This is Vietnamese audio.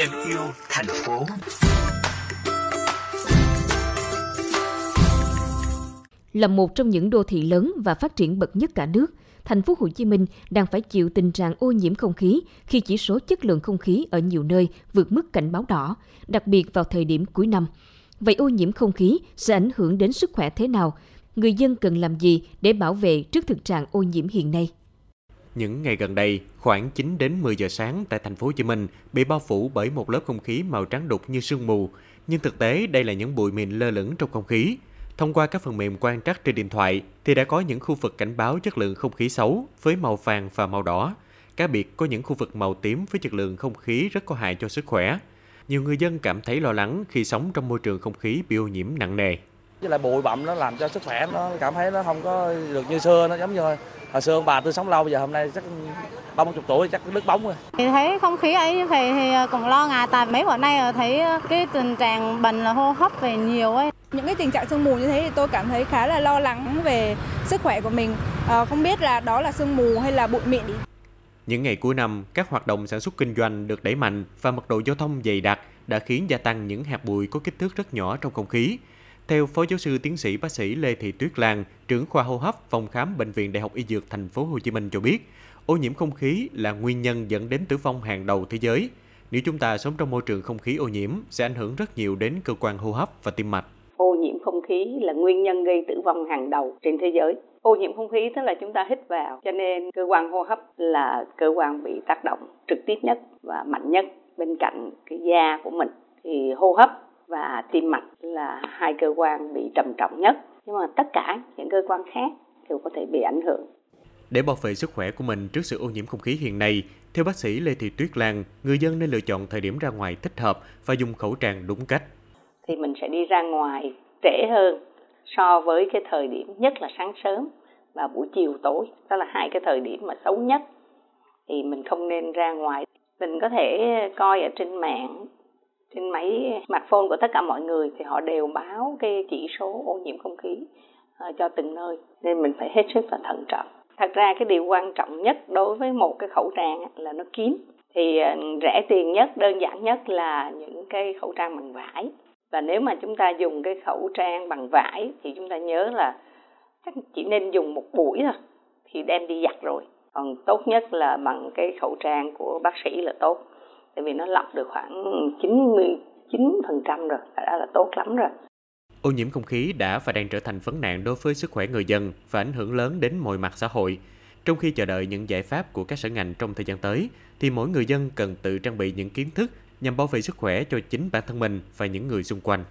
thêm yêu thành phố. Là một trong những đô thị lớn và phát triển bậc nhất cả nước, thành phố Hồ Chí Minh đang phải chịu tình trạng ô nhiễm không khí khi chỉ số chất lượng không khí ở nhiều nơi vượt mức cảnh báo đỏ, đặc biệt vào thời điểm cuối năm. Vậy ô nhiễm không khí sẽ ảnh hưởng đến sức khỏe thế nào? Người dân cần làm gì để bảo vệ trước thực trạng ô nhiễm hiện nay? Những ngày gần đây, khoảng 9 đến 10 giờ sáng tại thành phố Hồ Chí Minh bị bao phủ bởi một lớp không khí màu trắng đục như sương mù, nhưng thực tế đây là những bụi mịn lơ lửng trong không khí. Thông qua các phần mềm quan trắc trên điện thoại thì đã có những khu vực cảnh báo chất lượng không khí xấu với màu vàng và màu đỏ. Cá biệt có những khu vực màu tím với chất lượng không khí rất có hại cho sức khỏe. Nhiều người dân cảm thấy lo lắng khi sống trong môi trường không khí bị ô nhiễm nặng nề. Với lại bụi bặm nó làm cho sức khỏe nó cảm thấy nó không có được như xưa, nó giống như hồi xưa ông bà tôi sống lâu bây giờ hôm nay chắc ba mươi tuổi chắc đứt bóng rồi. Thì thấy không khí ấy như vậy thì còn lo ngại tại mấy bữa nay thấy cái tình trạng bệnh là hô hấp về nhiều ấy. Những cái tình trạng sương mù như thế thì tôi cảm thấy khá là lo lắng về sức khỏe của mình. À, không biết là đó là sương mù hay là bụi mịn. Những ngày cuối năm, các hoạt động sản xuất kinh doanh được đẩy mạnh và mật độ giao thông dày đặc đã khiến gia tăng những hạt bụi có kích thước rất nhỏ trong không khí. Theo Phó Giáo sư Tiến sĩ Bác sĩ Lê Thị Tuyết Lan, trưởng khoa hô hấp phòng khám Bệnh viện Đại học Y Dược Thành phố Hồ Chí Minh cho biết, ô nhiễm không khí là nguyên nhân dẫn đến tử vong hàng đầu thế giới. Nếu chúng ta sống trong môi trường không khí ô nhiễm sẽ ảnh hưởng rất nhiều đến cơ quan hô hấp và tim mạch. Ô nhiễm không khí là nguyên nhân gây tử vong hàng đầu trên thế giới. Ô nhiễm không khí tức là chúng ta hít vào, cho nên cơ quan hô hấp là cơ quan bị tác động trực tiếp nhất và mạnh nhất bên cạnh cái da của mình. Thì hô hấp và tim mạch là hai cơ quan bị trầm trọng nhất nhưng mà tất cả những cơ quan khác đều có thể bị ảnh hưởng để bảo vệ sức khỏe của mình trước sự ô nhiễm không khí hiện nay, theo bác sĩ Lê Thị Tuyết Lan, người dân nên lựa chọn thời điểm ra ngoài thích hợp và dùng khẩu trang đúng cách. Thì mình sẽ đi ra ngoài trễ hơn so với cái thời điểm nhất là sáng sớm và buổi chiều tối. Đó là hai cái thời điểm mà xấu nhất. Thì mình không nên ra ngoài. Mình có thể coi ở trên mạng trên máy smartphone của tất cả mọi người thì họ đều báo cái chỉ số ô nhiễm không khí ờ, cho từng nơi. Nên mình phải hết sức là thận trọng. Thật ra cái điều quan trọng nhất đối với một cái khẩu trang là nó kín. Thì ờ, rẻ tiền nhất, đơn giản nhất là những cái khẩu trang bằng vải. Và nếu mà chúng ta dùng cái khẩu trang bằng vải thì chúng ta nhớ là chắc chỉ nên dùng một buổi thôi, thì đem đi giặt rồi. Còn tốt nhất là bằng cái khẩu trang của bác sĩ là tốt tại vì nó lọc được khoảng 99% rồi, đã là tốt lắm rồi. Ô nhiễm không khí đã và đang trở thành vấn nạn đối với sức khỏe người dân và ảnh hưởng lớn đến mọi mặt xã hội. Trong khi chờ đợi những giải pháp của các sở ngành trong thời gian tới, thì mỗi người dân cần tự trang bị những kiến thức nhằm bảo vệ sức khỏe cho chính bản thân mình và những người xung quanh.